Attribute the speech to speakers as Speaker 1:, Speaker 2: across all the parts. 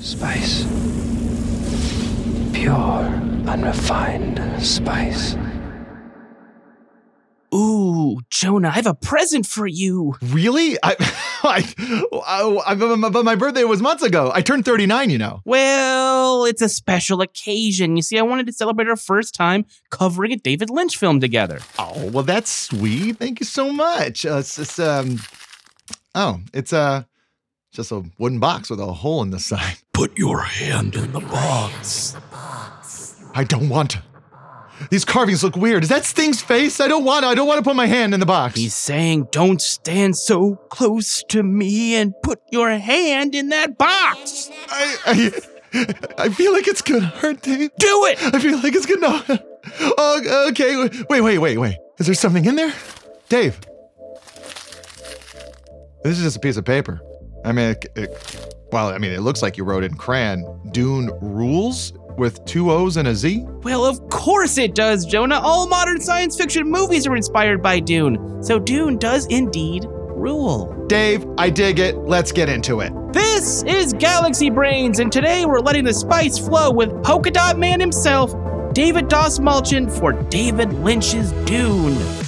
Speaker 1: Spice. Pure, unrefined spice.
Speaker 2: Ooh, Jonah, I have a present for you.
Speaker 3: Really? I, I, I, I, but my birthday was months ago. I turned 39, you know.
Speaker 2: Well, it's a special occasion. You see, I wanted to celebrate our first time covering a David Lynch film together.
Speaker 3: Oh, well, that's sweet. Thank you so much. Uh, it's just, um, oh, it's uh, just a wooden box with a hole in the side.
Speaker 4: Put your hand in the box.
Speaker 3: I don't want to. These carvings look weird. Is that Sting's face? I don't want to. I don't want to put my hand in the box.
Speaker 2: He's saying, don't stand so close to me and put your hand in that box.
Speaker 3: I, I, I feel like it's gonna hurt, Dave.
Speaker 2: Do it!
Speaker 3: I feel like it's gonna. Oh, okay. Wait, wait, wait, wait. Is there something in there? Dave. This is just a piece of paper. I mean, it, it, well, I mean, it looks like you wrote in crayon Dune rules with two O's and a Z?
Speaker 2: Well, of course it does, Jonah. All modern science fiction movies are inspired by Dune. So Dune does indeed rule.
Speaker 3: Dave, I dig it. Let's get into it.
Speaker 2: This is Galaxy Brains, and today we're letting the spice flow with Polka Dot Man himself, David Dastmalchian, for David Lynch's Dune.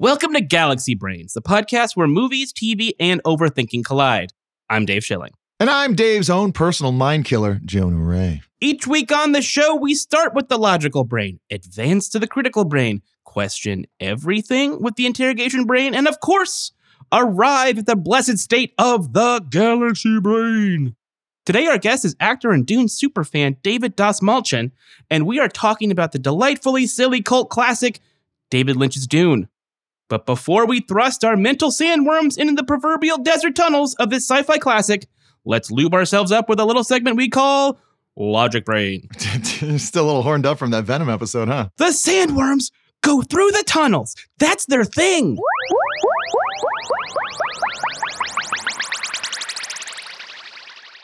Speaker 2: Welcome to Galaxy Brains, the podcast where movies, TV, and overthinking collide. I'm Dave Schilling.
Speaker 3: And I'm Dave's own personal mind killer, Jonah Ray.
Speaker 2: Each week on the show, we start with the logical brain, advance to the critical brain, question everything with the interrogation brain, and of course, arrive at the blessed state of the Galaxy Brain. Today, our guest is actor and Dune superfan David Dastmalchian, and we are talking about the delightfully silly cult classic, David Lynch's Dune. But before we thrust our mental sandworms into the proverbial desert tunnels of this sci fi classic, let's lube ourselves up with a little segment we call Logic Brain.
Speaker 3: Still a little horned up from that Venom episode, huh?
Speaker 2: The sandworms go through the tunnels. That's their thing.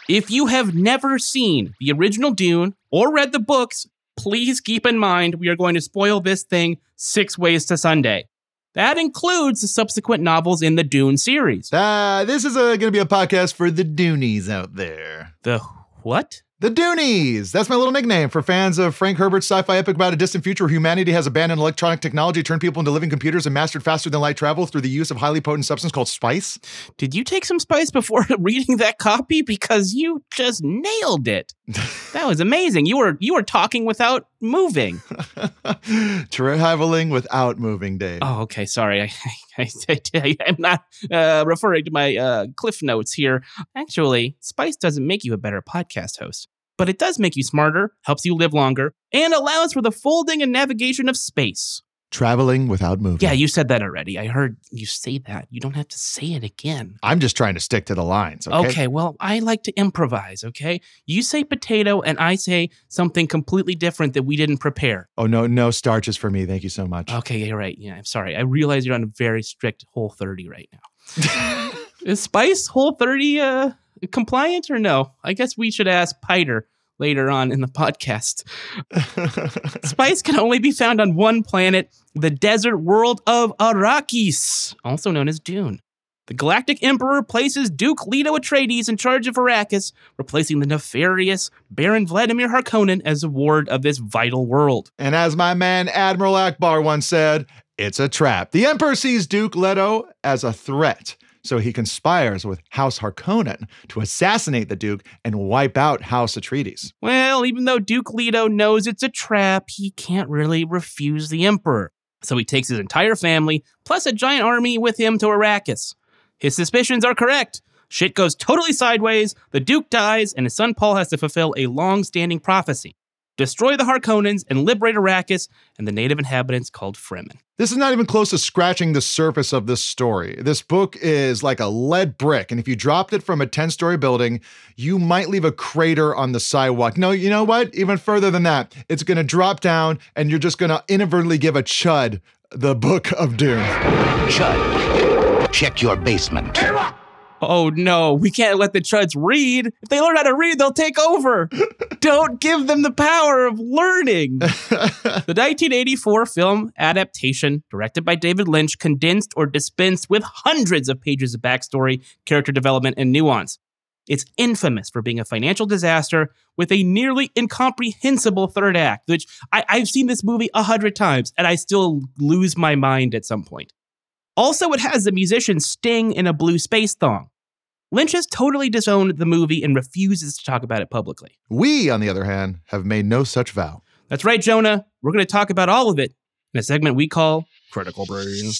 Speaker 2: If you have never seen the original Dune or read the books, please keep in mind we are going to spoil this thing six ways to Sunday. That includes the subsequent novels in the Dune series.
Speaker 3: Uh, this is going to be a podcast for the Doonies out there.
Speaker 2: The what?
Speaker 3: The Doonies! That's my little nickname for fans of Frank Herbert's sci fi epic about a distant future where humanity has abandoned electronic technology, turned people into living computers, and mastered faster than light travel through the use of highly potent substance called spice.
Speaker 2: Did you take some spice before reading that copy? Because you just nailed it. That was amazing. You were you were talking without moving.
Speaker 3: Traveling without moving, Dave.
Speaker 2: Oh, okay. Sorry, I, I, I, am not uh, referring to my uh, cliff notes here. Actually, spice doesn't make you a better podcast host but it does make you smarter, helps you live longer, and allows for the folding and navigation of space.
Speaker 3: Traveling without moving.
Speaker 2: Yeah, you said that already. I heard you say that. You don't have to say it again.
Speaker 3: I'm just trying to stick to the lines. Okay.
Speaker 2: Okay, well, I like to improvise, okay? You say potato, and I say something completely different that we didn't prepare.
Speaker 3: Oh, no, no starches for me. Thank you so much.
Speaker 2: Okay, you're right. Yeah, I'm sorry. I realize you're on a very strict Whole 30 right now. Is Spice Whole 30 uh, compliant or no? I guess we should ask Piter later on in the podcast. Spice can only be found on one planet, the desert world of Arrakis, also known as Dune. The Galactic Emperor places Duke Leto Atreides in charge of Arrakis, replacing the nefarious Baron Vladimir Harkonnen as a ward of this vital world.
Speaker 3: And as my man Admiral Ackbar once said, it's a trap. The Emperor sees Duke Leto as a threat, so he conspires with House Harkonnen to assassinate the Duke and wipe out House Atreides.
Speaker 2: Well, even though Duke Leto knows it's a trap, he can't really refuse the Emperor. So he takes his entire family, plus a giant army, with him to Arrakis. His suspicions are correct. Shit goes totally sideways, the Duke dies, and his son Paul has to fulfill a long standing prophecy destroy the Harkonnens and liberate Arrakis and the native inhabitants called Fremen.
Speaker 3: This is not even close to scratching the surface of this story. This book is like a lead brick, and if you dropped it from a 10 story building, you might leave a crater on the sidewalk. No, you know what? Even further than that, it's going to drop down, and you're just going to inadvertently give a chud the Book of Doom.
Speaker 5: Chud, check your basement.
Speaker 2: Oh no, we can't let the Chuds read. If they learn how to read, they'll take over. Don't give them the power of learning. the 1984 film adaptation, directed by David Lynch, condensed or dispensed with hundreds of pages of backstory, character development, and nuance. It's infamous for being a financial disaster with a nearly incomprehensible third act, which I, have seen this movie a hundred times and I still lose my mind at some point. Also, it has the musician Sting in a blue space thong. Lynch has totally disowned the movie and refuses to talk about it publicly.
Speaker 3: We, on the other hand, have made no such vow.
Speaker 2: That's right, Jonah. We're going to talk about all of it in a segment we call Critical Brain.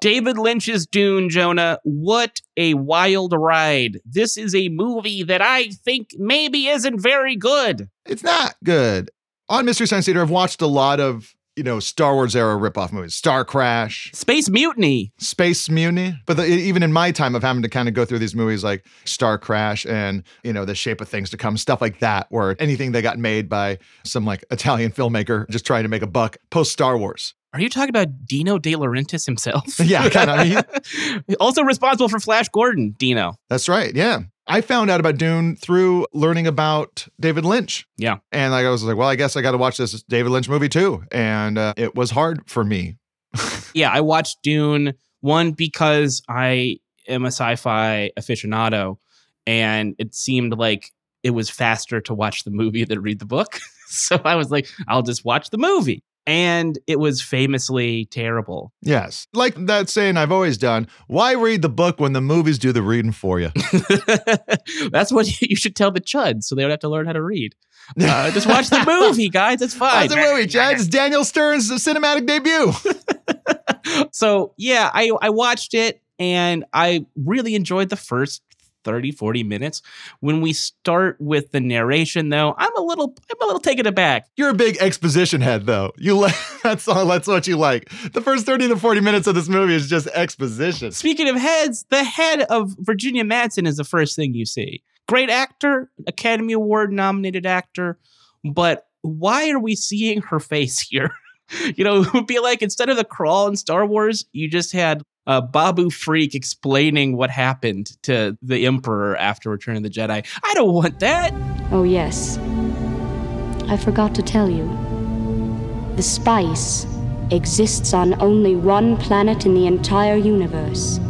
Speaker 2: David Lynch's Dune, Jonah. What a wild ride. This is a movie that I think maybe isn't very good.
Speaker 3: It's not good. On Mystery Science Theater, I've watched a lot of you know, Star Wars era ripoff movies, Star Crash,
Speaker 2: Space Mutiny,
Speaker 3: Space Mutiny. But the, even in my time of having to kind of go through these movies like Star Crash and, you know, The Shape of Things to Come, stuff like that, where anything that got made by some like Italian filmmaker just trying to make a buck post Star Wars.
Speaker 2: Are you talking about Dino De Laurentiis himself?
Speaker 3: yeah, kind of.
Speaker 2: also responsible for Flash Gordon, Dino.
Speaker 3: That's right. Yeah. I found out about Dune through learning about David Lynch.
Speaker 2: Yeah.
Speaker 3: And like, I was like, well, I guess I got to watch this David Lynch movie too. And uh, it was hard for me.
Speaker 2: yeah. I watched Dune, one, because I am a sci fi aficionado, and it seemed like it was faster to watch the movie than read the book. so I was like, I'll just watch the movie and it was famously terrible.
Speaker 3: Yes. Like that saying I've always done, why read the book when the movies do the reading for you?
Speaker 2: That's what you should tell the chuds so they don't have to learn how to read. Uh, just watch the movie, guys. It's fine.
Speaker 3: Watch the movie, Chad. It's Daniel Stern's cinematic debut.
Speaker 2: so, yeah, I, I watched it and I really enjoyed the first 30 40 minutes. When we start with the narration though i'm a little i'm a little taken aback.
Speaker 3: You're a big exposition head though. You like that's all that's what you like. The first 30 to 40 minutes of this movie is just exposition.
Speaker 2: Speaking of heads the head of virginia madsen is the first thing you see. Great actor academy award nominated actor but why are we seeing her face here? You know, it would be like instead of the crawl in Star Wars, you just had uh, Babu Frik explaining what happened to the Emperor after Return of the Jedi. I don't want that.
Speaker 6: Oh, yes. I forgot to tell you. The spice exists on only one planet in the entire universe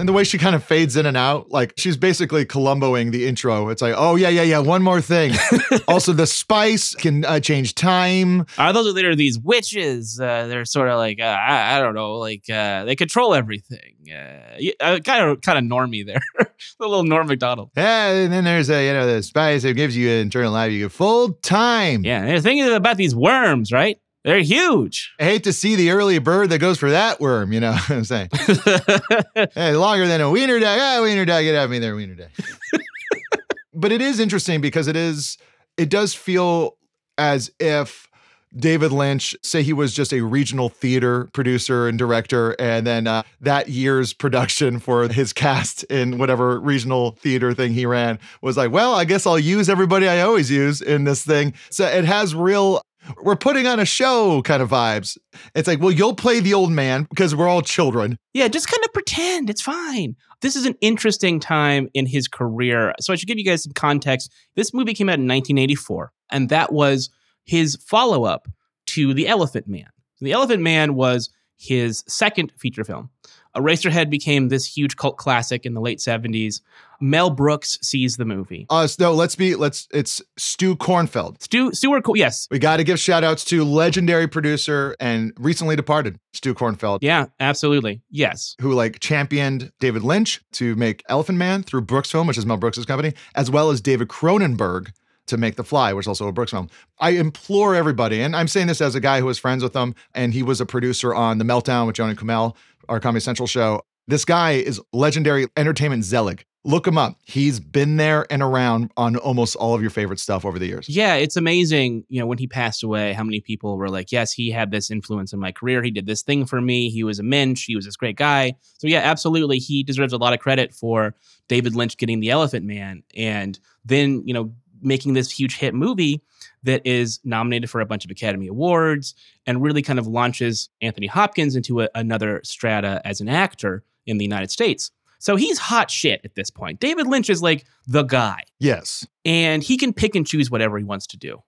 Speaker 3: and the way she kind of fades in and out, like she's basically Columboing the intro. It's like, oh yeah, yeah, yeah. One more thing. also, the spice can uh, change time.
Speaker 2: Are those are these witches? Uh, they're sort of like uh, I, I, don't know, like uh, they control everything. kind of kind of normie there, a little Norm Macdonald.
Speaker 3: Yeah, and then there's a you know the spice that gives you an eternal life. You get full time.
Speaker 2: Yeah, the thing is about these worms, right? They're huge.
Speaker 3: I hate to see the early bird that goes for that worm, you know what I'm saying? hey, longer than a wiener dog. Ah, wiener dog, get out of me there, wiener dog. but it is interesting because it is, it does feel as if David Lynch, say he was just a regional theater producer and director, and then uh, that year's production for his cast in whatever regional theater thing he ran was like, well, I guess I'll use everybody I always use in this thing. So it has real we're putting on a show kind of vibes. It's like, well, you'll play the old man because we're all children.
Speaker 2: Yeah, just kind of pretend. It's fine. This is an interesting time in his career. So I should give you guys some context. This movie came out in 1984, and that was his follow up to The Elephant Man. The Elephant Man was his second feature film. Eraserhead became this huge cult classic in the late 70s. Mel Brooks sees the movie.
Speaker 3: Uh, no, let's be, let's, it's Stu Cornfeld.
Speaker 2: Stu, Stuart, yes.
Speaker 3: We got to give shout outs to legendary producer and recently departed Stu Cornfeld.
Speaker 2: Yeah, absolutely. Yes.
Speaker 3: Who like championed David Lynch to make Elephant Man through Brooks Film, which is Mel Brooks' company, as well as David Cronenberg to make The Fly, which is also a Brooks film. I implore everybody, and I'm saying this as a guy who was friends with him, and he was a producer on The Meltdown with Joni Kumail, our Comedy Central show. This guy is legendary entertainment zealot. Look him up. He's been there and around on almost all of your favorite stuff over the years.
Speaker 2: Yeah, it's amazing, you know, when he passed away, how many people were like, yes, he had this influence in my career. He did this thing for me. He was a mensch. He was this great guy. So, yeah, absolutely. He deserves a lot of credit for David Lynch getting the Elephant Man and then, you know, making this huge hit movie that is nominated for a bunch of Academy Awards and really kind of launches Anthony Hopkins into a, another strata as an actor in the United States. So he's hot shit at this point. David Lynch is like the guy.
Speaker 3: Yes.
Speaker 2: And he can pick and choose whatever he wants to do.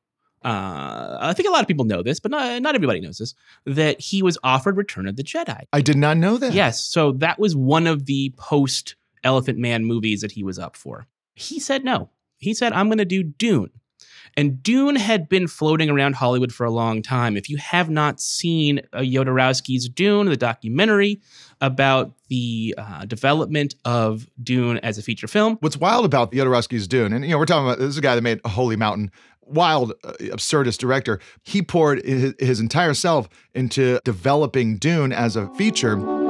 Speaker 2: Uh, I think a lot of people know this, but not, not everybody knows this that he was offered Return of the Jedi.
Speaker 3: I did not know that.
Speaker 2: Yes. So that was one of the post Elephant Man movies that he was up for. He said no. He said, I'm going to do Dune. And Dune had been floating around Hollywood for a long time. If you have not seen uh, Jodorowsky's Dune, the documentary about the uh, development of Dune as a feature film,
Speaker 3: What's wild about Jodorowsky's Dune, and you know, we're talking about this is a guy that made Holy Mountain, wild, uh, absurdist director. He poured his entire self into developing Dune as a feature.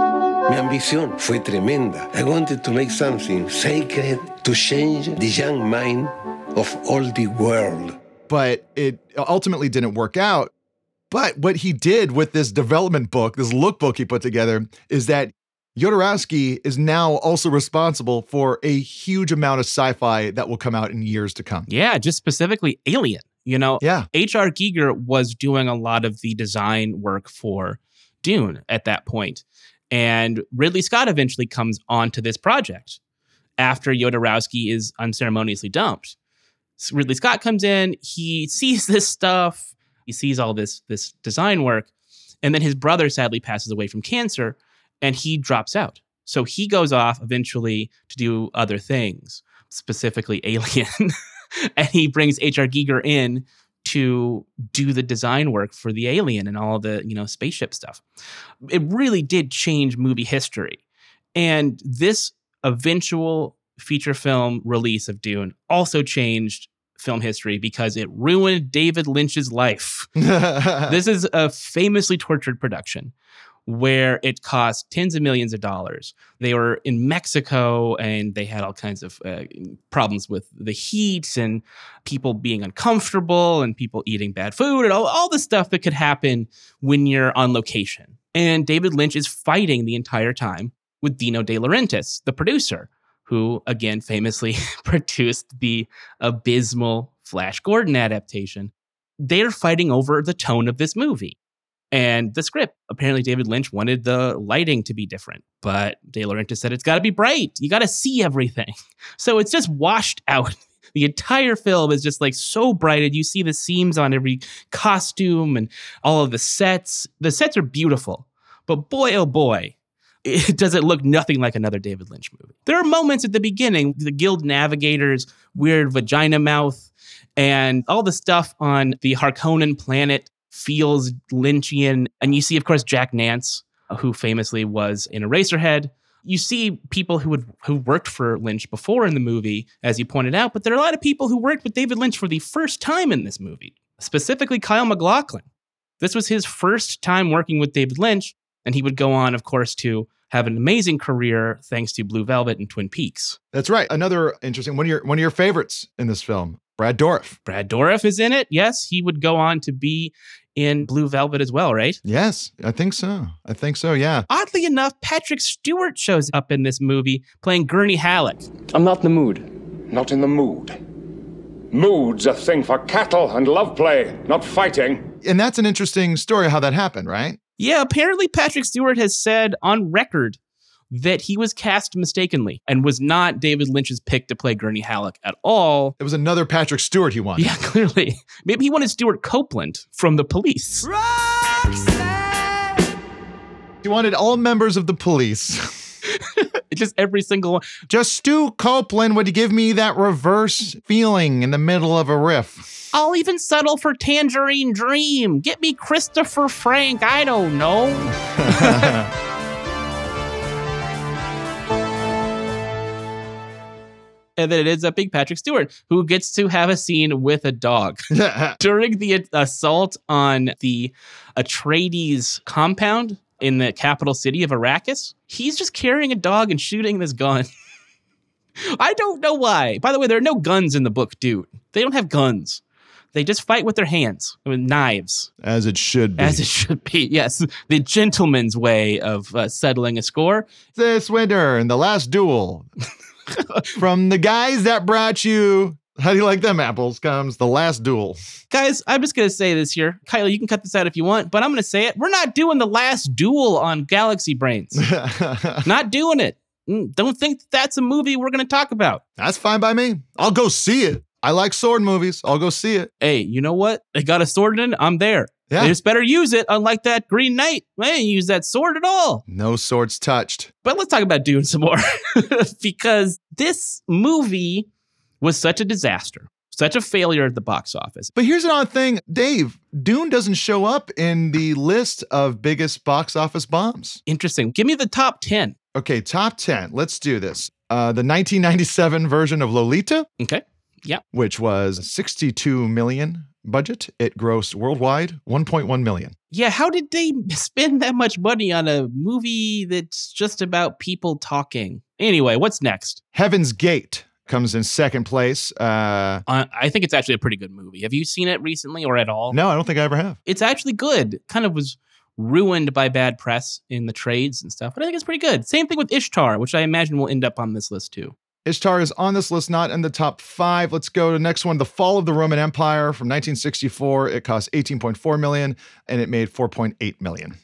Speaker 7: Mi ambición fue tremenda. I wanted to make something sacred to change the young mind of all the world.
Speaker 3: But it ultimately didn't work out. But what he did with this development book, this lookbook he put together, is that Jodorowsky is now also responsible for a huge amount of sci-fi that will come out in years to come.
Speaker 2: yeah, just specifically Alien. You know,
Speaker 3: Yeah.
Speaker 2: H.R. Giger was doing a lot of the design work for Dune at that point. And Ridley Scott eventually comes onto this project after Jodorowsky is unceremoniously dumped. So Ridley Scott comes in, he sees this stuff, he sees all this this design work, and then his brother sadly passes away from cancer and he drops out. So he goes off eventually to do other things, specifically Alien. and he brings H.R. Giger in to do the design work for the alien and all the you know spaceship stuff. It really did change movie history. And this eventual feature film release of dune also changed film history because it ruined david lynch's life. This is a famously tortured production where it cost tens of millions of dollars. They were in Mexico and they had all kinds of uh, problems with the heat and people being uncomfortable and people eating bad food and all, all the stuff that could happen when you're on location. And David Lynch is fighting the entire time with Dino De Laurentiis, the producer, who again famously produced the abysmal Flash Gordon adaptation. They're fighting over the tone of this movie and the script. Apparently, David Lynch wanted the lighting to be different, but De Laurentiis said it's got to be bright. You got to see everything. So it's just washed out. The entire film is just like so bright, and you see the seams on every costume and all of the sets. The sets are beautiful, but boy, oh boy, it does it look nothing like another David Lynch movie. There are moments at the beginning, the Guild Navigator's weird vagina mouth, and all the stuff on the Harkonnen planet feels Lynchian. And you see, of course, Jack Nance, uh, who famously was in Eraserhead. You see people who would who worked for Lynch before in the movie, as you pointed out, but there are a lot of people who worked with David Lynch for the first time in this movie, specifically Kyle MacLachlan. This was his first time working with David Lynch, and he would go on, of course, to have an amazing career thanks to Blue Velvet and Twin Peaks.
Speaker 3: That's right. Another interesting one of your one of your favorites in this film, Brad Dourif.
Speaker 2: Brad Dourif is in it. Yes, he would go on to be in Blue Velvet as well, right?
Speaker 3: Yes, I think so. I think so. Yeah.
Speaker 2: Oddly enough, Patrick Stewart shows up in this movie playing Gurney Halleck.
Speaker 8: I'm not in the mood.
Speaker 9: Not in the mood. Mood's a thing for cattle and love play, not fighting.
Speaker 3: And that's an interesting story how that happened, right?
Speaker 2: Yeah, apparently Patrick Stewart has said on record that he was cast mistakenly and was not David Lynch's pick to play Gurney Halleck at all.
Speaker 3: It was another Patrick Stewart he wanted.
Speaker 2: Yeah, clearly. Maybe he wanted Stewart Copeland from the police.
Speaker 3: He wanted all members of the police.
Speaker 2: Just every single one.
Speaker 3: Just Stu Copeland would give me that reverse feeling in the middle of a riff.
Speaker 2: I'll even settle for Tangerine Dream. Get me Christopher Franke. I don't know. then it ends up being Patrick Stewart, who gets to have a scene with a dog. During the assault on the Atreides compound in the capital city of Arrakis, he's just carrying a dog and shooting this gun. I don't know why. By the way, there are no guns in the book, dude. They don't have guns. They just fight with their hands, with knives.
Speaker 3: As it should be.
Speaker 2: As it should be, yes. The gentleman's way of uh, settling a score.
Speaker 3: This winter in the last duel. From the guys that brought you how do you like them apples? Comes the last duel.
Speaker 2: Guys, I'm just going to say this here. Kyle, you can cut this out if you want, but I'm going to say it. We're not doing the last duel on Galaxy Brains. not doing it. Mm, don't think that's a movie we're going to talk about.
Speaker 3: That's fine by me. I'll go see it. I like sword movies. I'll go see it.
Speaker 2: Hey, you know what? They got a sword in it. I'm there.
Speaker 3: Yeah.
Speaker 2: They just better use it, unlike that Green Knight. They didn't use that sword at all.
Speaker 3: No swords touched.
Speaker 2: But let's talk about Dune some more. because this movie was such a disaster, such a failure at the box office.
Speaker 3: But here's an odd thing Dave, Dune doesn't show up in the list of biggest box office bombs.
Speaker 2: Interesting. Give me the top 10.
Speaker 3: Okay, top 10. Let's do this. Uh, the 1997 version of Lolita.
Speaker 2: Okay. Yeah.
Speaker 3: Which was 62 million budget. It grossed worldwide 1.1 million.
Speaker 2: Yeah, how did they spend that much money on a movie that's just about people talking? Anyway, what's next?
Speaker 3: Heaven's Gate comes in second place. Uh,
Speaker 2: uh, I think it's actually a pretty good movie. Have you seen it recently or at all?
Speaker 3: No, I don't think I ever have.
Speaker 2: It's actually good. Kind of was ruined by bad press in the trades and stuff, but I think it's pretty good. Same thing with Ishtar, which I imagine will end up on this list too.
Speaker 3: Ishtar is on this list, not in the top five. Let's go to the next one. The Fall of the Roman Empire from 1964. It cost 18.4 million and it made 4.8 million.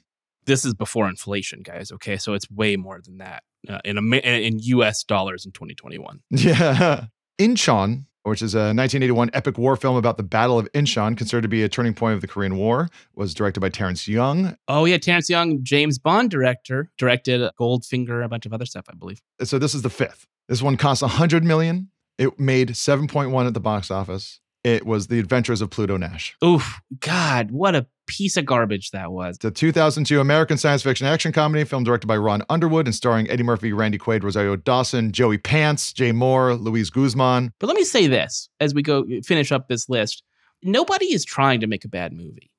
Speaker 2: This is before inflation, guys. Okay, so it's way more than that uh, in in U.S. dollars in 2021.
Speaker 3: Yeah, Inchon, which is a 1981 epic war film about the Battle of Inchon, considered to be a turning point of the Korean War, was directed by Terrence Young.
Speaker 2: Oh yeah, Terrence Young, James Bond director, directed Goldfinger, a bunch of other stuff, I believe.
Speaker 3: So this is the fifth. This one cost 100 million. It made 7.1 at the box office. It was The Adventures of Pluto Nash.
Speaker 2: Oof, God, what a piece of garbage that was.
Speaker 3: The 2002 American science fiction action comedy film directed by Ron Underwood and starring Eddie Murphy, Randy Quaid, Rosario Dawson, Joey Pants, Jay Mohr, Luis Guzman.
Speaker 2: But let me say this as we go finish up this list. Nobody is trying to make a bad movie.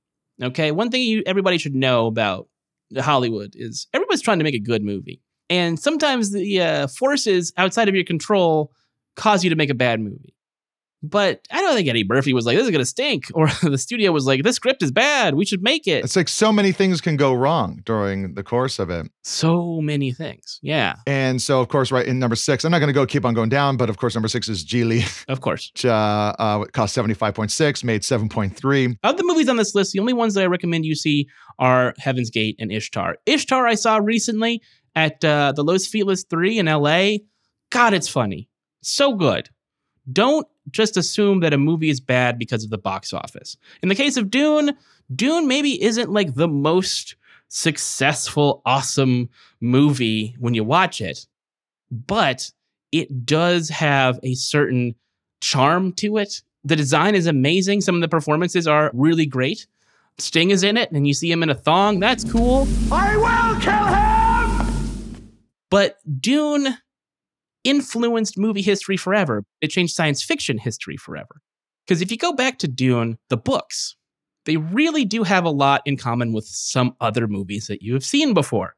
Speaker 2: Okay? One thing you everybody should know about Hollywood is everybody's trying to make a good movie. And sometimes the uh, forces outside of your control cause you to make a bad movie. But I don't think Eddie Murphy was like, this is going to stink. Or the studio was like, this script is bad. We should make it.
Speaker 3: It's like so many things can go wrong during the course of it.
Speaker 2: So many things. Yeah.
Speaker 3: And so, of course, right in number six, I'm not going to go keep on going down, but of course, number six is Gigli.
Speaker 2: Of course.
Speaker 3: Which uh, uh, cost 75.6, made 7.3.
Speaker 2: Of the movies on this list, the only ones that I recommend you see are Heaven's Gate and Ishtar. Ishtar, I saw recently at uh, the Los Feliz 3 in LA. God, it's funny. So good. Don't just assume that a movie is bad because of the box office. In the case of Dune, Dune maybe isn't like the most successful, awesome movie when you watch it, but it does have a certain charm to it. The design is amazing. Some of the performances are really great. Sting is in it, and you see him in a thong. That's cool.
Speaker 10: I will!
Speaker 2: But Dune influenced movie history forever. It changed science fiction history forever. Because if you go back to Dune, the books, they really do have a lot in common with some other movies that you have seen before.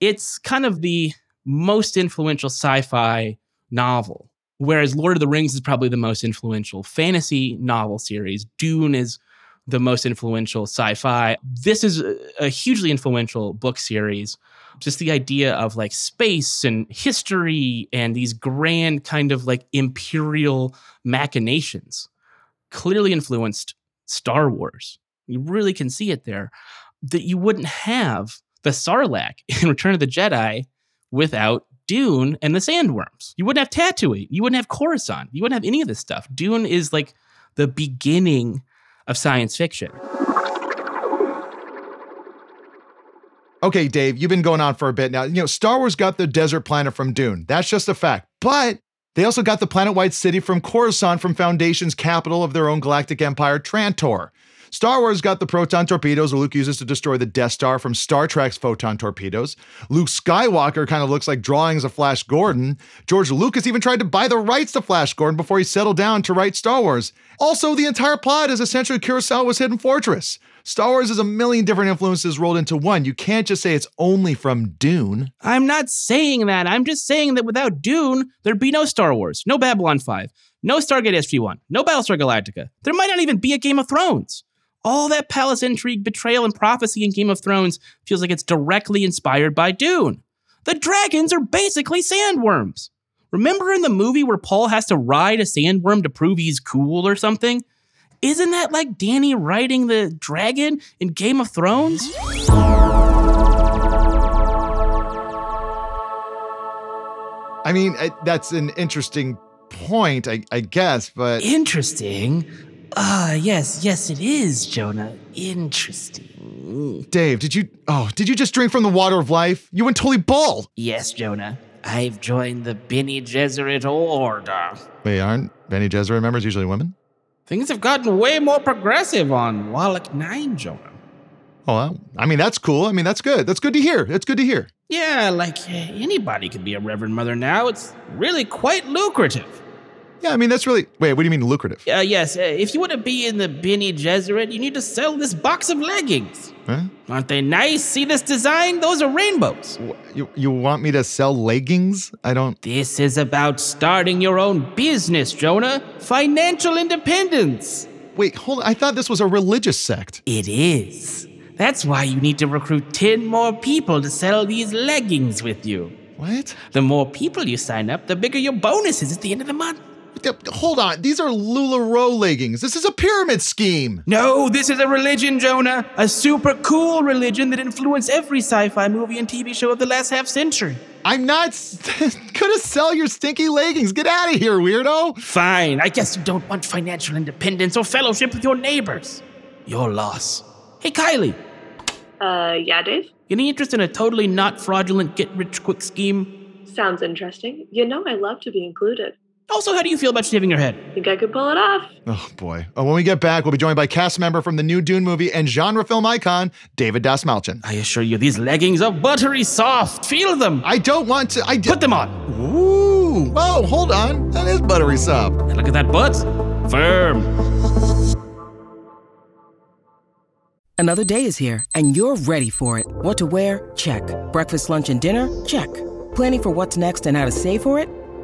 Speaker 2: It's kind of the most influential sci fi novel, whereas Lord of the Rings is probably the most influential fantasy novel series. Dune is the most influential sci fi. This is a hugely influential book series just the idea of like space and history and these grand kind of like imperial machinations clearly influenced Star Wars. You really can see it there. That you wouldn't have the Sarlacc in Return of the Jedi without Dune and the Sandworms. You wouldn't have Tatooine. You wouldn't have Coruscant. You wouldn't have any of this stuff. Dune is like the beginning of science fiction.
Speaker 3: Okay, Dave, you've been going on for a bit now. You know, Star Wars got the desert planet from Dune. That's just a fact. But they also got the planet wide city from Coruscant from Foundation's capital of their own galactic empire, Trantor. Star Wars got the proton torpedoes Luke uses to destroy the Death Star from Star Trek's photon torpedoes. Luke Skywalker kind of looks like drawings of Flash Gordon. George Lucas even tried to buy the rights to Flash Gordon before he settled down to write Star Wars. Also, the entire plot is essentially Kurosawa's Hidden Fortress. Star Wars is a million different influences rolled into one. You can't just say it's only from Dune.
Speaker 2: I'm not saying that. I'm just saying that without Dune, there'd be no Star Wars, no Babylon 5, no Stargate SG1, no Battlestar Galactica. There might not even be a Game of Thrones. All that palace intrigue, betrayal, and prophecy in Game of Thrones feels like it's directly inspired by Dune. The dragons are basically sandworms. Remember in the movie where Paul has to ride a sandworm to prove he's cool or something? Isn't that like Danny riding the dragon in Game of Thrones?
Speaker 3: I mean, I, that's an interesting point, I, I guess, but.
Speaker 2: Interesting? Ah, yes, yes, it is, Jonah. Interesting.
Speaker 3: Dave, did you. Oh, did you just drink from the water of life? You went totally bald.
Speaker 2: Yes, Jonah. I've joined the Bene Gesserit Order.
Speaker 3: Wait, aren't Bene Gesserit members usually women?
Speaker 2: Things have gotten way more progressive on Wallach 9, Jonah.
Speaker 3: Oh, well, I mean, that's cool. I mean, that's good. That's good to hear. That's good to hear.
Speaker 2: Yeah, like uh, anybody can be a Reverend Mother now. It's really quite lucrative.
Speaker 3: Yeah, I mean, that's really. Wait, what do you mean lucrative?
Speaker 2: Uh, yes, uh, if you want to be in the Bene Gesserit, you need to sell this box of leggings.
Speaker 3: Huh?
Speaker 2: Aren't they nice? See this design? Those are rainbows.
Speaker 3: You, you want me to sell leggings? I don't.
Speaker 2: This is about starting your own business, Jonah. Financial independence.
Speaker 3: Wait, hold on. I thought this was a religious sect.
Speaker 2: It is. That's why you need to recruit 10 more people to sell these leggings with you.
Speaker 3: What?
Speaker 2: The more people you sign up, the bigger your bonus is at the end of the month.
Speaker 3: Hold on. These are LuLaRoe leggings. This is a pyramid scheme.
Speaker 2: No, this is a religion, Jonah. A super cool religion that influenced every sci fi movie and TV show of the last half century.
Speaker 3: I'm not gonna sell your stinky leggings. Get out of here, weirdo.
Speaker 2: Fine. I guess you don't want financial independence or fellowship with your neighbors. Your loss. Hey, Kylie.
Speaker 11: Uh, yeah, Dave?
Speaker 2: Any interest in a totally not fraudulent get rich quick scheme?
Speaker 11: Sounds interesting. You know, I love to be included.
Speaker 2: Also, how do you feel about shaving your head?
Speaker 11: Think I could pull it off?
Speaker 3: Oh boy! Uh, when we get back, we'll be joined by cast member from the new Dune movie and genre film icon David Dastmalchian.
Speaker 2: I assure you, these leggings are buttery soft. Feel them.
Speaker 3: I don't want to. I d-
Speaker 2: put them on.
Speaker 3: Ooh! Whoa! Hold on. That is buttery soft.
Speaker 2: Look at that butt. Firm.
Speaker 12: Another day is here, and you're ready for it. What to wear? Check. Breakfast, lunch, and dinner? Check. Planning for what's next and how to save for it?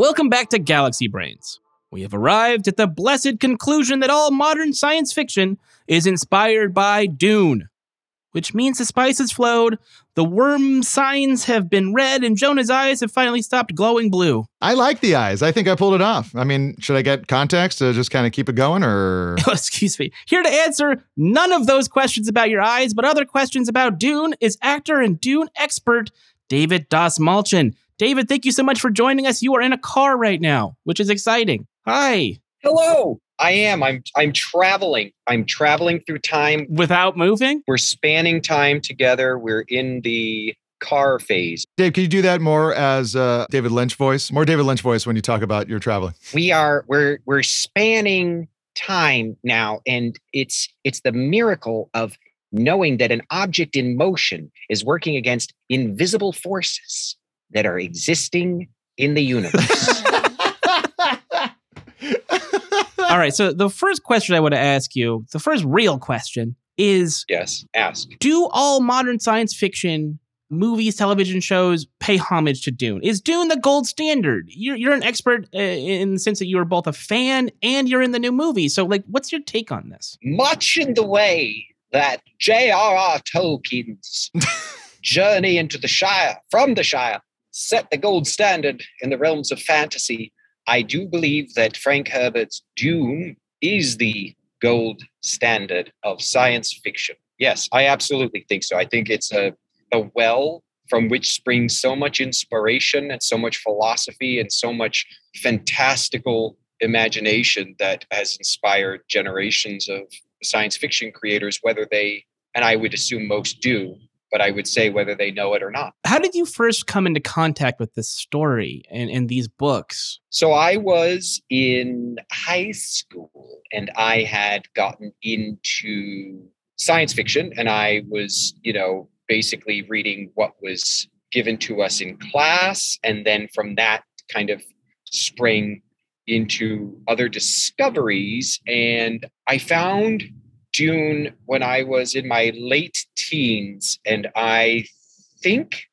Speaker 2: Welcome back to Galaxy Brains. We have arrived at the blessed conclusion that all modern science fiction is inspired by Dune, which means the spice has flowed, the worm signs have been read, and Jonah's eyes have finally stopped glowing blue.
Speaker 3: I like the eyes. I think I pulled it off. I mean, should I get context to just kind of keep it going, or?
Speaker 2: Oh, excuse me. Here to answer none of those questions about your eyes, but other questions about Dune is actor and Dune expert David Dastmalchian. David, thank you so much for joining us. You are in a car right now, which is exciting. Hi.
Speaker 13: Hello. I am. I'm I'm traveling. I'm traveling through time
Speaker 2: without moving.
Speaker 13: We're spanning time together. We're in the car phase.
Speaker 3: Dave, can you do that more as uh, David Lynch voice? More David Lynch voice when you talk about your traveling.
Speaker 13: We are we're we're spanning time now and it's it's the miracle of knowing that an object in motion is working against invisible forces that are existing in the universe.
Speaker 2: All right. So the first question I want to ask you, the first real question is
Speaker 13: Yes, ask.
Speaker 2: Do all modern science fiction movies, television shows pay homage to Dune? Is Dune the gold standard? You're, you're an expert uh, in the sense that you're both a fan and you're in the new movie. So, like, what's your take on this?
Speaker 13: Much in the way that J.R.R. Tolkien's journey into the Shire, from the Shire, set the gold standard in the realms of fantasy. I do believe that Frank Herbert's Dune is the gold standard of science fiction. Yes, I absolutely think so. I think it's a, a well from which springs so much inspiration and so much philosophy and so much fantastical imagination that has inspired generations of science fiction creators, whether they, and I would assume most do, but I would say whether they know it or not.
Speaker 2: How did you first come into contact with this story and, and these books?
Speaker 13: So I was in high school and I had gotten into science fiction and I was, you know, basically reading what was given to us in class. And then from that kind of spring into other discoveries. And I found Dune when I was in my late teens, and I think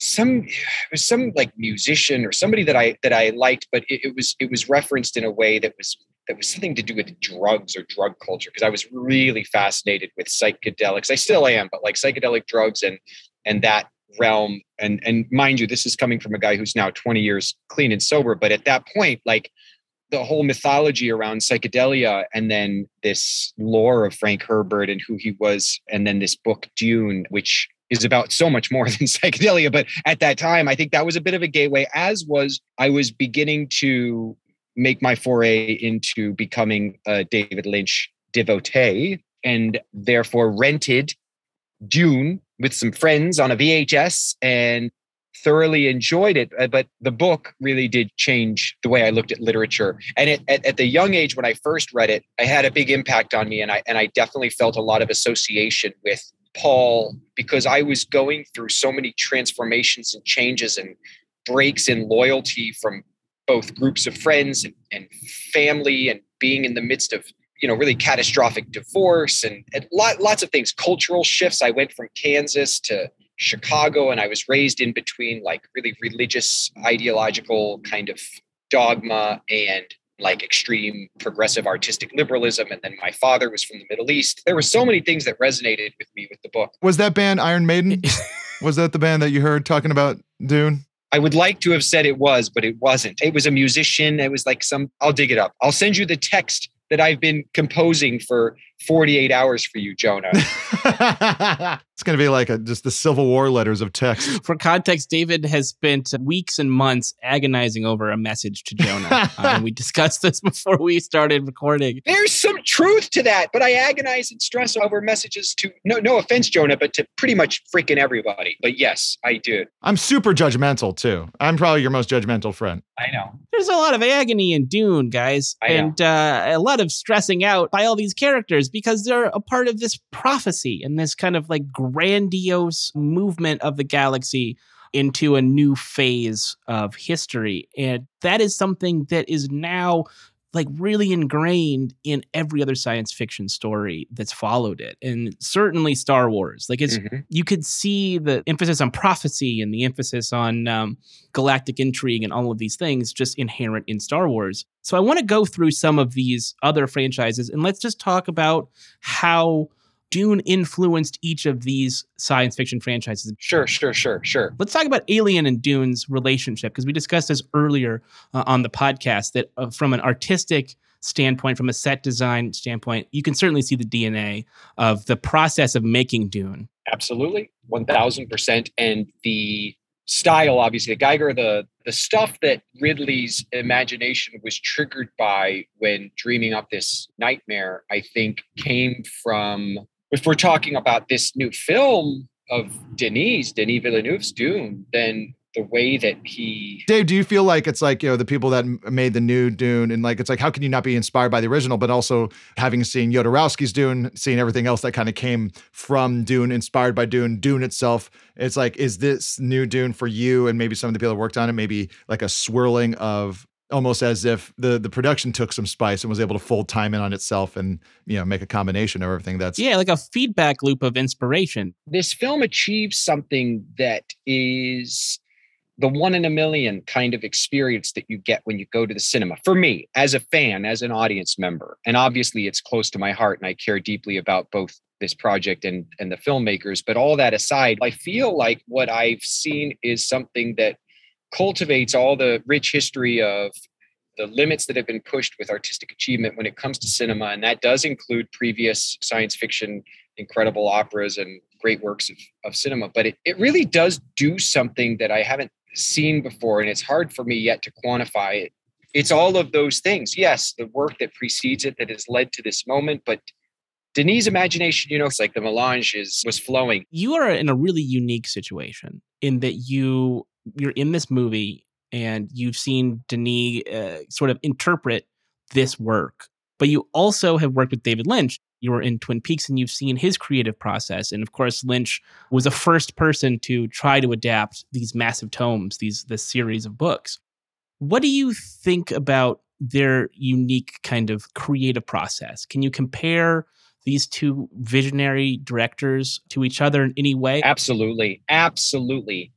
Speaker 13: some it was some like musician or somebody that I that I liked, but it, it was it was referenced in a way that was that was something to do with drugs or drug culture because I was really fascinated with psychedelics. I still am, but like psychedelic drugs and and that realm and and mind you this is coming from a guy who's now 20 years clean and sober but at that point like the whole mythology around psychedelia and then this lore of Frank Herbert and who he was, and then this book Dune, which is about so much more than psychedelia. But at that time, I think that was a bit of a gateway, as was I was beginning to make my foray into becoming a David Lynch devotee and therefore rented Dune with some friends on a VHS and thoroughly enjoyed it. Uh, but the book really did change the way I looked at literature. And it, at, at the young age when I first read it, I had a big impact on me, and I and I definitely felt a lot of association with Paul because I was going through so many transformations and changes and breaks in loyalty from both groups of friends and, and family and being in the midst of you know really catastrophic divorce and, and lot, lots of things cultural shifts i went from kansas to Chicago, and I was raised in between like really religious, ideological kind of dogma and like extreme progressive artistic liberalism. And then my father was from the Middle East. There were so many things that resonated with me with the book.
Speaker 3: Was that band Iron Maiden? was that the band that you heard talking about Dune?
Speaker 13: I would like to have said it was, but it wasn't. It was a musician. It was like some, I'll dig it up. I'll send you the text that I've been composing for 48 hours for you, Jonah.
Speaker 3: it's going to be like a, just the Civil War letters of text.
Speaker 2: For context, David has spent weeks and months agonizing over a message to Jonah. uh, we discussed this before we started recording.
Speaker 13: There's some truth to that, but I agonize and stress over messages to no no offense, Jonah, but to pretty much freaking everybody. But yes, I do.
Speaker 3: I'm super judgmental too. I'm probably your most judgmental friend.
Speaker 13: I know.
Speaker 2: There's a lot of agony in Dune, guys, and uh, a lot of stressing out by all these characters because they're a part of this prophecy and this kind of like grandiose movement of the galaxy into a new phase of history. And that is something that is now like really ingrained in every other science fiction story that's followed it and certainly star wars like it's mm-hmm. you could see the emphasis on prophecy and the emphasis on um, galactic intrigue and all of these things just inherent in star wars so i want to go through some of these other franchises and let's just talk about how Dune influenced each of these science fiction franchises.
Speaker 13: Sure, sure, sure, sure.
Speaker 2: Let's talk about Alien and Dune's relationship because we discussed this earlier uh, on the podcast that uh, from an artistic standpoint, from a set design standpoint, you can certainly see the DNA of the process of making Dune.
Speaker 13: Absolutely, 1000%. And the style, obviously, the Giger, the, the stuff that Ridley's imagination was triggered by when dreaming up this nightmare, I think came from if we're talking about this new film of Denis, Denis Villeneuve's Dune, then the way that he
Speaker 3: Dave, do you feel like it's like, you know, the people that made the new Dune and like it's like how can you not be inspired by the original, but also having seen Jodorowsky's Dune, seeing everything else that kind of came from Dune, inspired by Dune, Dune itself. It's like, is this new Dune for you and maybe some of the people that worked on it, maybe like a swirling of almost as if the the production took some spice and was able to fold time in on itself and you know make a combination of everything that's
Speaker 2: yeah like a feedback loop of inspiration
Speaker 13: this film achieves something that is the one in a million kind of experience that you get when you go to the cinema. For me, as a fan, as an audience member, and obviously it's close to my heart and I care deeply about both this project and and the filmmakers, but all that aside, I feel like what I've seen is something that cultivates all the rich history of the limits that have been pushed with artistic achievement when it comes to cinema and that does include previous science fiction incredible operas and great works of, of cinema. But it, it really does do something that i haven't seen before and it's hard for me yet to quantify it. It's all of those things. Yes the work that precedes it that has led to this moment but denis imagination you know it's like the melange is was flowing.
Speaker 2: You are in a really unique situation in that you you're in this movie and you've seen Denis uh, sort of interpret this work, but you also have worked with David Lynch. You were in Twin Peaks and you've seen his creative process. And of course, Lynch was the first person to try to adapt these massive tomes, these this series of books. What do you think about their unique kind of creative process? Can you compare these two visionary directors to each other in any way?
Speaker 13: Absolutely. Absolutely.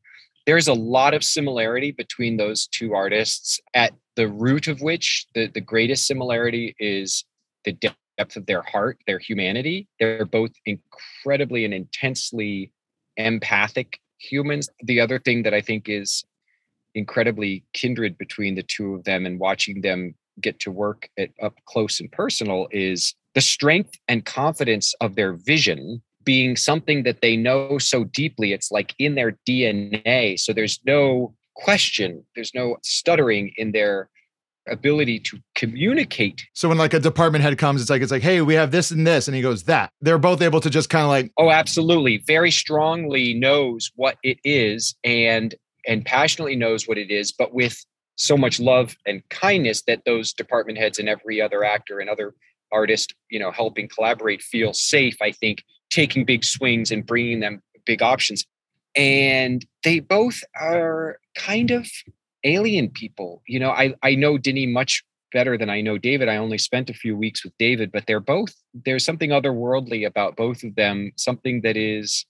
Speaker 13: There's a lot of similarity between those two artists, at the root of which the, the greatest similarity is the depth of their heart, their humanity. They're both incredibly and intensely empathic humans. The other thing that I think is incredibly kindred between the two of them and watching them get to work at up close and personal is the strength and confidence of their vision being something that they know so deeply it's like in their dna so there's no question there's no stuttering in their ability to communicate.
Speaker 3: So when like a department head comes, it's like it's like, hey, we have this and this, and he goes that. They're both able to just kind of like,
Speaker 13: oh absolutely. Very strongly knows what it is and and passionately knows what it is but with so much love and kindness that those department heads and every other actor and other artist you know helping collaborate feel safe i think taking big swings and bringing them big options. And they both are kind of alien people. You know i i know Denny much better than i know david. I only spent a few weeks with david but they're both there's something otherworldly about both of them something that is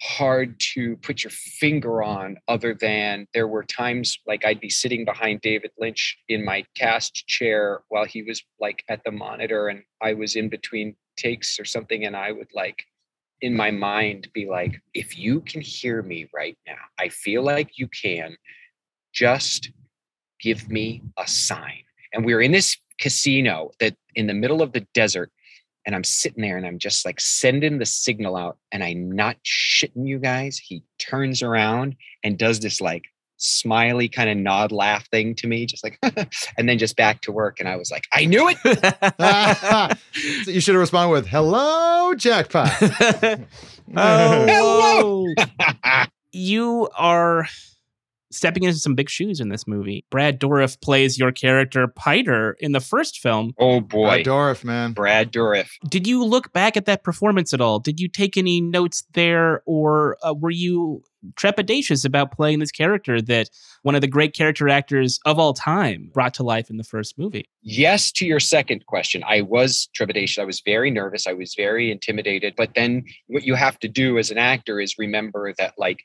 Speaker 13: hard to put your finger on other than there were times like I'd be sitting behind David Lynch in my cast chair while he was like at the monitor and I was in between takes or something and I would like in my mind be like if you can hear me right now I feel like you can just give me a sign and we were in this casino that in the middle of the desert and I'm sitting there and I'm just like sending the signal out and I'm not shitting you guys. He turns around and does this like smiley kind of nod laugh thing to me, just like, and then just back to work. And I was like, I knew it.
Speaker 3: So you should have responded with hello, jackpot.
Speaker 2: Oh, whoa. you are stepping into some big shoes in this movie. Brad Dourif plays your character Piter in the first film.
Speaker 13: Oh boy.
Speaker 3: Brad Dourif, man.
Speaker 13: Brad Dourif.
Speaker 2: Did you look back at that performance at all? Did you take any notes there, or uh, were you trepidatious about playing this character that one of the great character actors of all time brought to life in the first movie?
Speaker 13: Yes, to your second question, I was trepidatious. I was very nervous. I was very intimidated. But then what you have to do as an actor is remember that, like,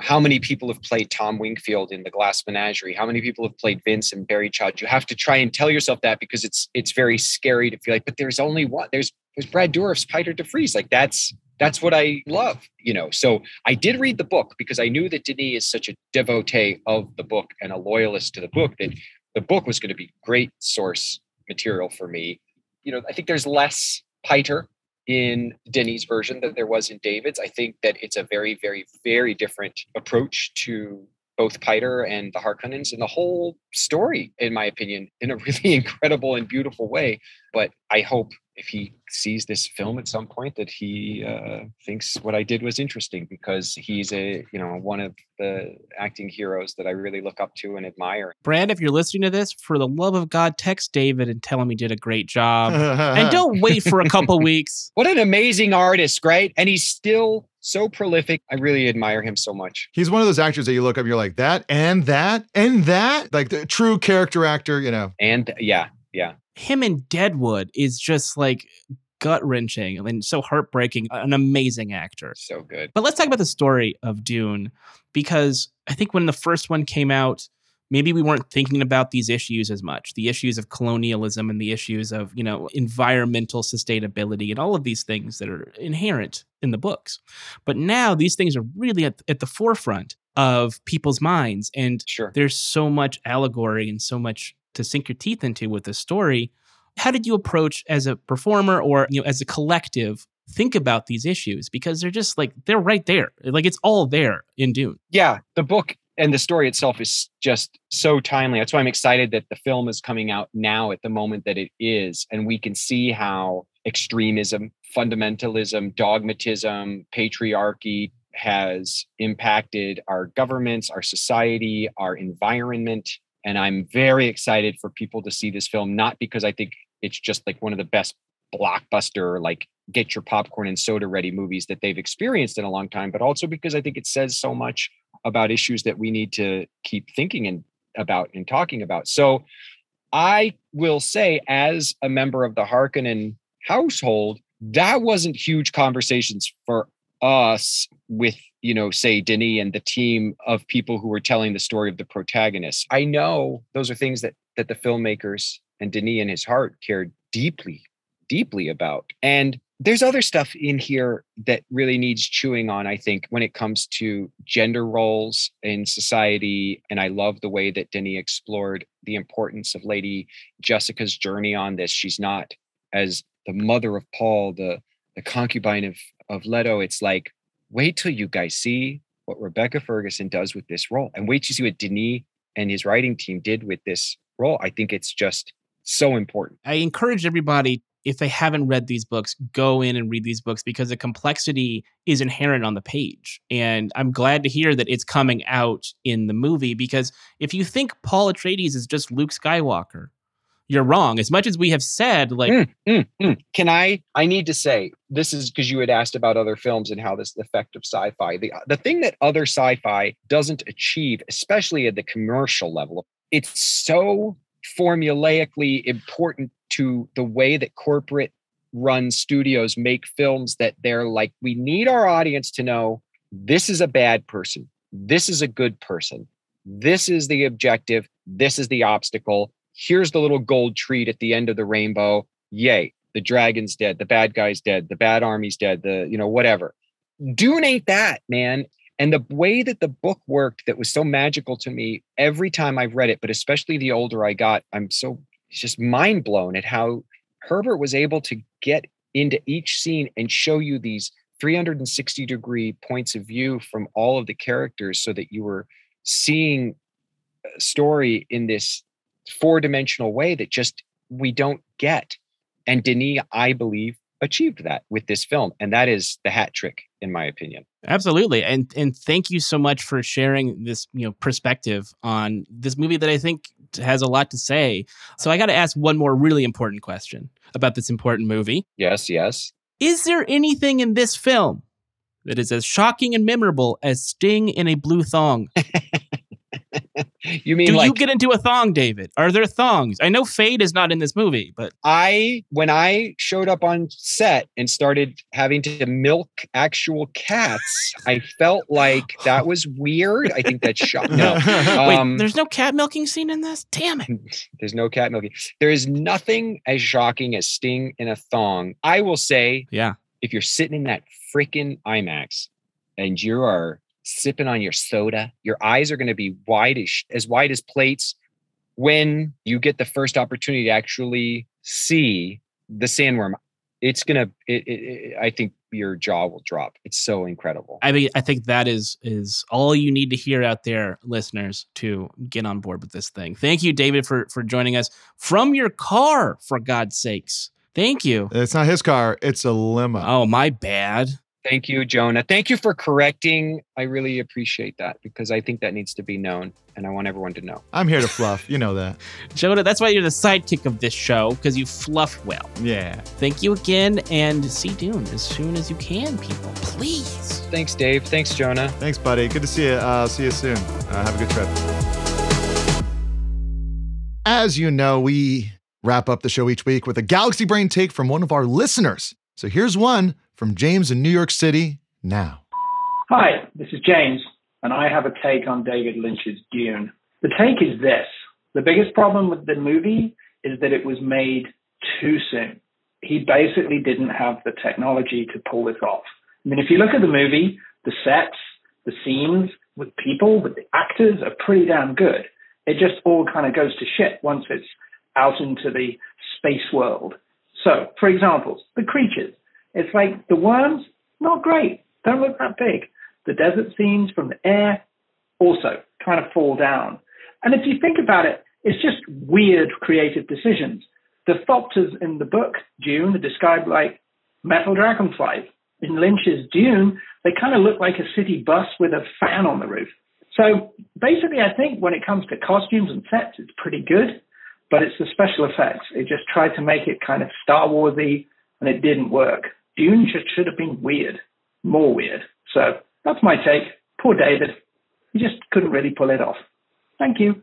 Speaker 13: how many people have played Tom Wingfield in The Glass Menagerie? How many people have played Vince and Barry Child? You have to try and tell yourself that because it's it's very scary to feel like, but there's only one. There's there's Brad Dourif's Piter De Vries. Like that's that's what I love, you know. So I did read the book because I knew that Denis is such a devotee of the book and a loyalist to the book that the book was going to be great source material for me. You know, I think there's less Piter in Denny's version than there was in David's. I think that it's a very, very, very different approach to both Piter and the Harkonnens and the whole story, in my opinion, in a really incredible and beautiful way. But I hope if he sees this film at some point that he uh, thinks what I did was interesting because he's a you know one of the acting heroes that I really look up to and admire.
Speaker 2: Brad, if you're listening to this, for the love of God, text David and tell him he did a great job. and don't wait for a couple weeks.
Speaker 13: What an amazing artist, right? And he's still so prolific. I really admire him so much.
Speaker 3: He's one of those actors that you look up, you're like that and that and that, like the true character actor, you know.
Speaker 13: And yeah, yeah.
Speaker 2: Him in Deadwood is just like gut wrenching and so heartbreaking. An amazing actor.
Speaker 13: So good.
Speaker 2: But let's talk about the story of Dune because I think when the first one came out, maybe we weren't thinking about these issues as much the issues of colonialism and the issues of you know environmental sustainability and all of these things that are inherent in the books but now these things are really at, at the forefront of people's minds and
Speaker 13: sure.
Speaker 2: there's so much allegory and so much to sink your teeth into with the story how did you approach as a performer or you know as a collective think about these issues because they're just like they're right there like it's all there in dune
Speaker 13: yeah the book and the story itself is just so timely. That's why I'm excited that the film is coming out now at the moment that it is. And we can see how extremism, fundamentalism, dogmatism, patriarchy has impacted our governments, our society, our environment. And I'm very excited for people to see this film, not because I think it's just like one of the best blockbuster, like get your popcorn and soda ready movies that they've experienced in a long time, but also because I think it says so much about issues that we need to keep thinking and about and talking about. So I will say, as a member of the Harkonnen household, that wasn't huge conversations for us with, you know, say Denis and the team of people who were telling the story of the protagonist. I know those are things that that the filmmakers and Denis in his heart cared deeply, deeply about. And there's other stuff in here that really needs chewing on i think when it comes to gender roles in society and i love the way that denis explored the importance of lady jessica's journey on this she's not as the mother of paul the the concubine of of leto it's like wait till you guys see what rebecca ferguson does with this role and wait to see what denis and his writing team did with this role i think it's just so important
Speaker 2: i encourage everybody if they haven't read these books, go in and read these books because the complexity is inherent on the page. And I'm glad to hear that it's coming out in the movie because if you think Paul Atreides is just Luke Skywalker, you're wrong. As much as we have said, like,
Speaker 13: mm, mm, mm. can I? I need to say this is because you had asked about other films and how this effect of sci-fi. The the thing that other sci-fi doesn't achieve, especially at the commercial level, it's so formulaically important to the way that corporate run studios make films that they're like, we need our audience to know this is a bad person, this is a good person, this is the objective, this is the obstacle. Here's the little gold treat at the end of the rainbow. Yay, the dragon's dead, the bad guy's dead, the bad army's dead, the, you know, whatever. Dune ain't that, man. And the way that the book worked that was so magical to me every time I've read it, but especially the older I got, I'm so just mind blown at how Herbert was able to get into each scene and show you these 360 degree points of view from all of the characters so that you were seeing story in this four dimensional way that just we don't get. And Denis, I believe, achieved that with this film. And that is the hat trick, in my opinion.
Speaker 2: Absolutely. And and thank you so much for sharing this, you know, perspective on this movie that I think has a lot to say. So I got to ask one more really important question about this important movie.
Speaker 13: Yes, yes.
Speaker 2: Is there anything in this film that is as shocking and memorable as Sting in a blue thong?
Speaker 13: you mean
Speaker 2: do
Speaker 13: like,
Speaker 2: you get into a thong, David? Are there thongs? I know Feyd is not in this movie, but
Speaker 13: I when I showed up on set and started having to milk actual cats, I felt like that was weird. I think that's shocking. No,
Speaker 2: um, wait, there's no cat milking scene in this. Damn it!
Speaker 13: There's no cat milking. There is nothing as shocking as Sting in a thong. I will say,
Speaker 2: yeah.
Speaker 13: If you're sitting in that freaking IMAX and you are sipping on your soda. Your eyes are going to be wide as, as wide as plates when you get the first opportunity to actually see the sandworm. It's gonna. It, it, it, I think your jaw will drop. It's so incredible.
Speaker 2: I mean, I think that is is all you need to hear out there, listeners, to get on board with this thing. Thank you, David, for for joining us from your car. For God's sakes, thank you.
Speaker 3: It's not his car; it's a limo.
Speaker 2: Oh, my bad.
Speaker 13: Thank you, Jonah. Thank you for correcting. I really appreciate that because I think that needs to be known and I want everyone to know.
Speaker 3: I'm here to fluff. You know that.
Speaker 2: Jonah, that's why you're the sidekick of this show because you fluff well.
Speaker 3: Yeah.
Speaker 2: Thank you again and see Dune as soon as you can, people. Please.
Speaker 13: Thanks, Dave. Thanks, Jonah.
Speaker 3: Thanks, buddy. Good to see you. Uh, see you soon. Uh, have a good trip. As you know, we wrap up the show each week with a Galaxy Brain take from one of our listeners. So here's one from James in New York City now.
Speaker 14: Hi, this is James, and I have a take on David Lynch's Dune. The take is this the biggest problem with the movie is that it was made too soon. He basically didn't have the technology to pull this off. I mean, if you look at the movie, the sets, the scenes with people, with the actors are pretty damn good. It just all kind of goes to shit once it's out into the space world. So, for example, the creatures. It's like the worms, not great. Don't look that big. The desert scenes from the air also kind of fall down. And if you think about it, it's just weird creative decisions. The thopters in the book, Dune, are described like metal dragonflies. In Lynch's Dune, they kind of look like a city bus with a fan on the roof. So basically, I think when it comes to costumes and sets, it's pretty good, but it's the special effects. It just tried to make it kind of Star Warsy, and it didn't work. Dune just should have been weird, more weird. So that's my take. Poor David. He just couldn't really pull it off. Thank you.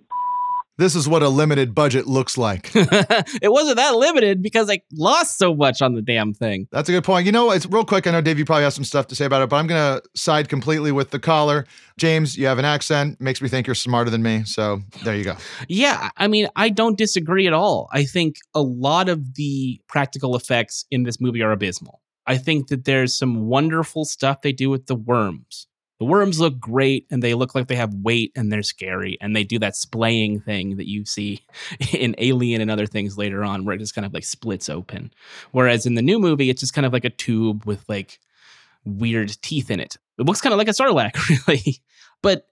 Speaker 3: This is what a limited budget looks like.
Speaker 2: it wasn't that limited because I lost so much on the damn thing.
Speaker 3: That's a good point. You know, it's real quick. I know Dave, you probably have some stuff to say about it, but I'm going to side completely with the caller. James, you have an accent, makes me think you're smarter than me. So there you go.
Speaker 2: Yeah, I mean, I don't disagree at all. I think a lot of the practical effects in this movie are abysmal. I think that there's some wonderful stuff they do with the worms. The worms look great and they look like they have weight and they're scary. And they do that splaying thing that you see in Alien and other things later on where it just kind of like splits open. Whereas in the new movie, it's just kind of like a tube with like weird teeth in it. It looks kind of like a sarlacc, really. But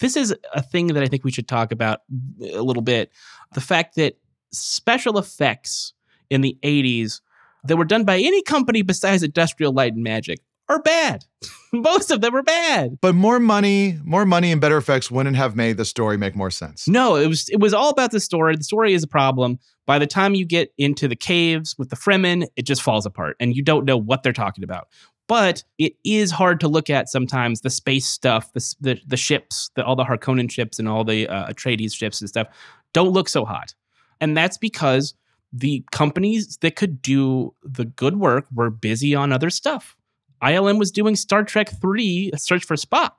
Speaker 2: this is a thing that I think we should talk about a little bit. The fact that special effects in the 80s that were done by any company besides Industrial Light and Magic are bad. Most of them are bad.
Speaker 3: But more money, more money and better effects wouldn't have made the story make more sense.
Speaker 2: No, it was it was all about the story. The story is a problem. By the time you get into the caves with the Fremen, it just falls apart and you don't know what they're talking about. But it is hard to look at sometimes the space stuff, the the, the ships, the, all the Harkonnen ships and all the uh, Atreides ships and stuff don't look so hot. And that's because the companies that could do the good work were busy on other stuff. ILM was doing Star Trek 3, Search for Spock.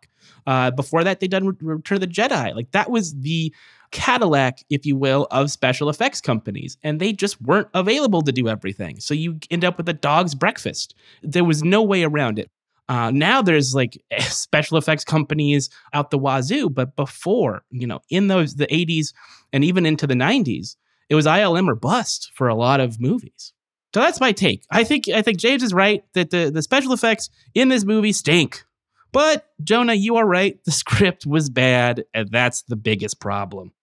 Speaker 2: Uh, before that, they done Return of the Jedi. Like that was the Cadillac, if you will, of special effects companies. And they just weren't available to do everything. So you end up with a dog's breakfast. There was no way around it. Uh, now there's like special effects companies out the wazoo, but before, you know, in those the 80s and even into the 90s, it was ILM or bust for a lot of movies. So that's my take. I think I think James is right that the, the special effects in this movie stink. But Jonah, you are right. The script was bad, and that's the biggest problem.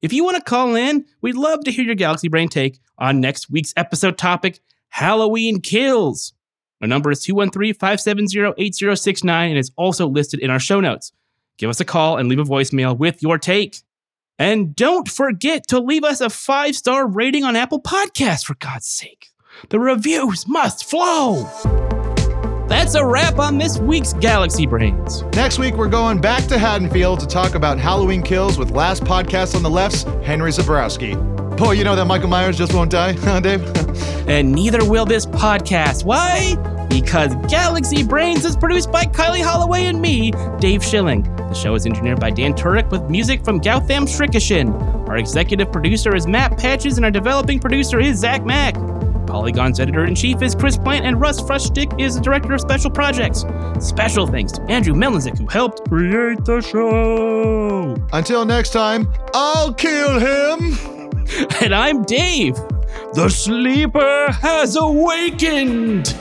Speaker 2: If you want to call in, we'd love to hear your Galaxy Brain take on next week's episode topic Halloween Kills. Our number is 213 570 8069 and it's also listed in our show notes. Give us a call and leave a voicemail with your take. And don't forget to leave us a five star rating on Apple Podcasts, for God's sake. The reviews must flow. That's a wrap on this week's Galaxy Brains.
Speaker 3: Next week, we're going back to Haddonfield to talk about Halloween kills with last podcast on the left's Henry Zebrowski. Boy, you know that Michael Myers just won't die, huh, Dave?
Speaker 2: and neither will this podcast. Why? Because Galaxy Brains is produced by Kylie Holloway and me, Dave Schilling. The show is engineered by Dan Turek with music from Gautam Srikishan. Our executive producer is Matt Patches, and our developing producer is Zach Mack. Polygon's editor in chief is Chris Plante, and Russ Frushtick is the director of special projects. Special thanks to Andrew Melnizik, who helped create the show.
Speaker 3: Until next time, I'll kill him.
Speaker 2: and I'm Dave. The sleeper has awakened.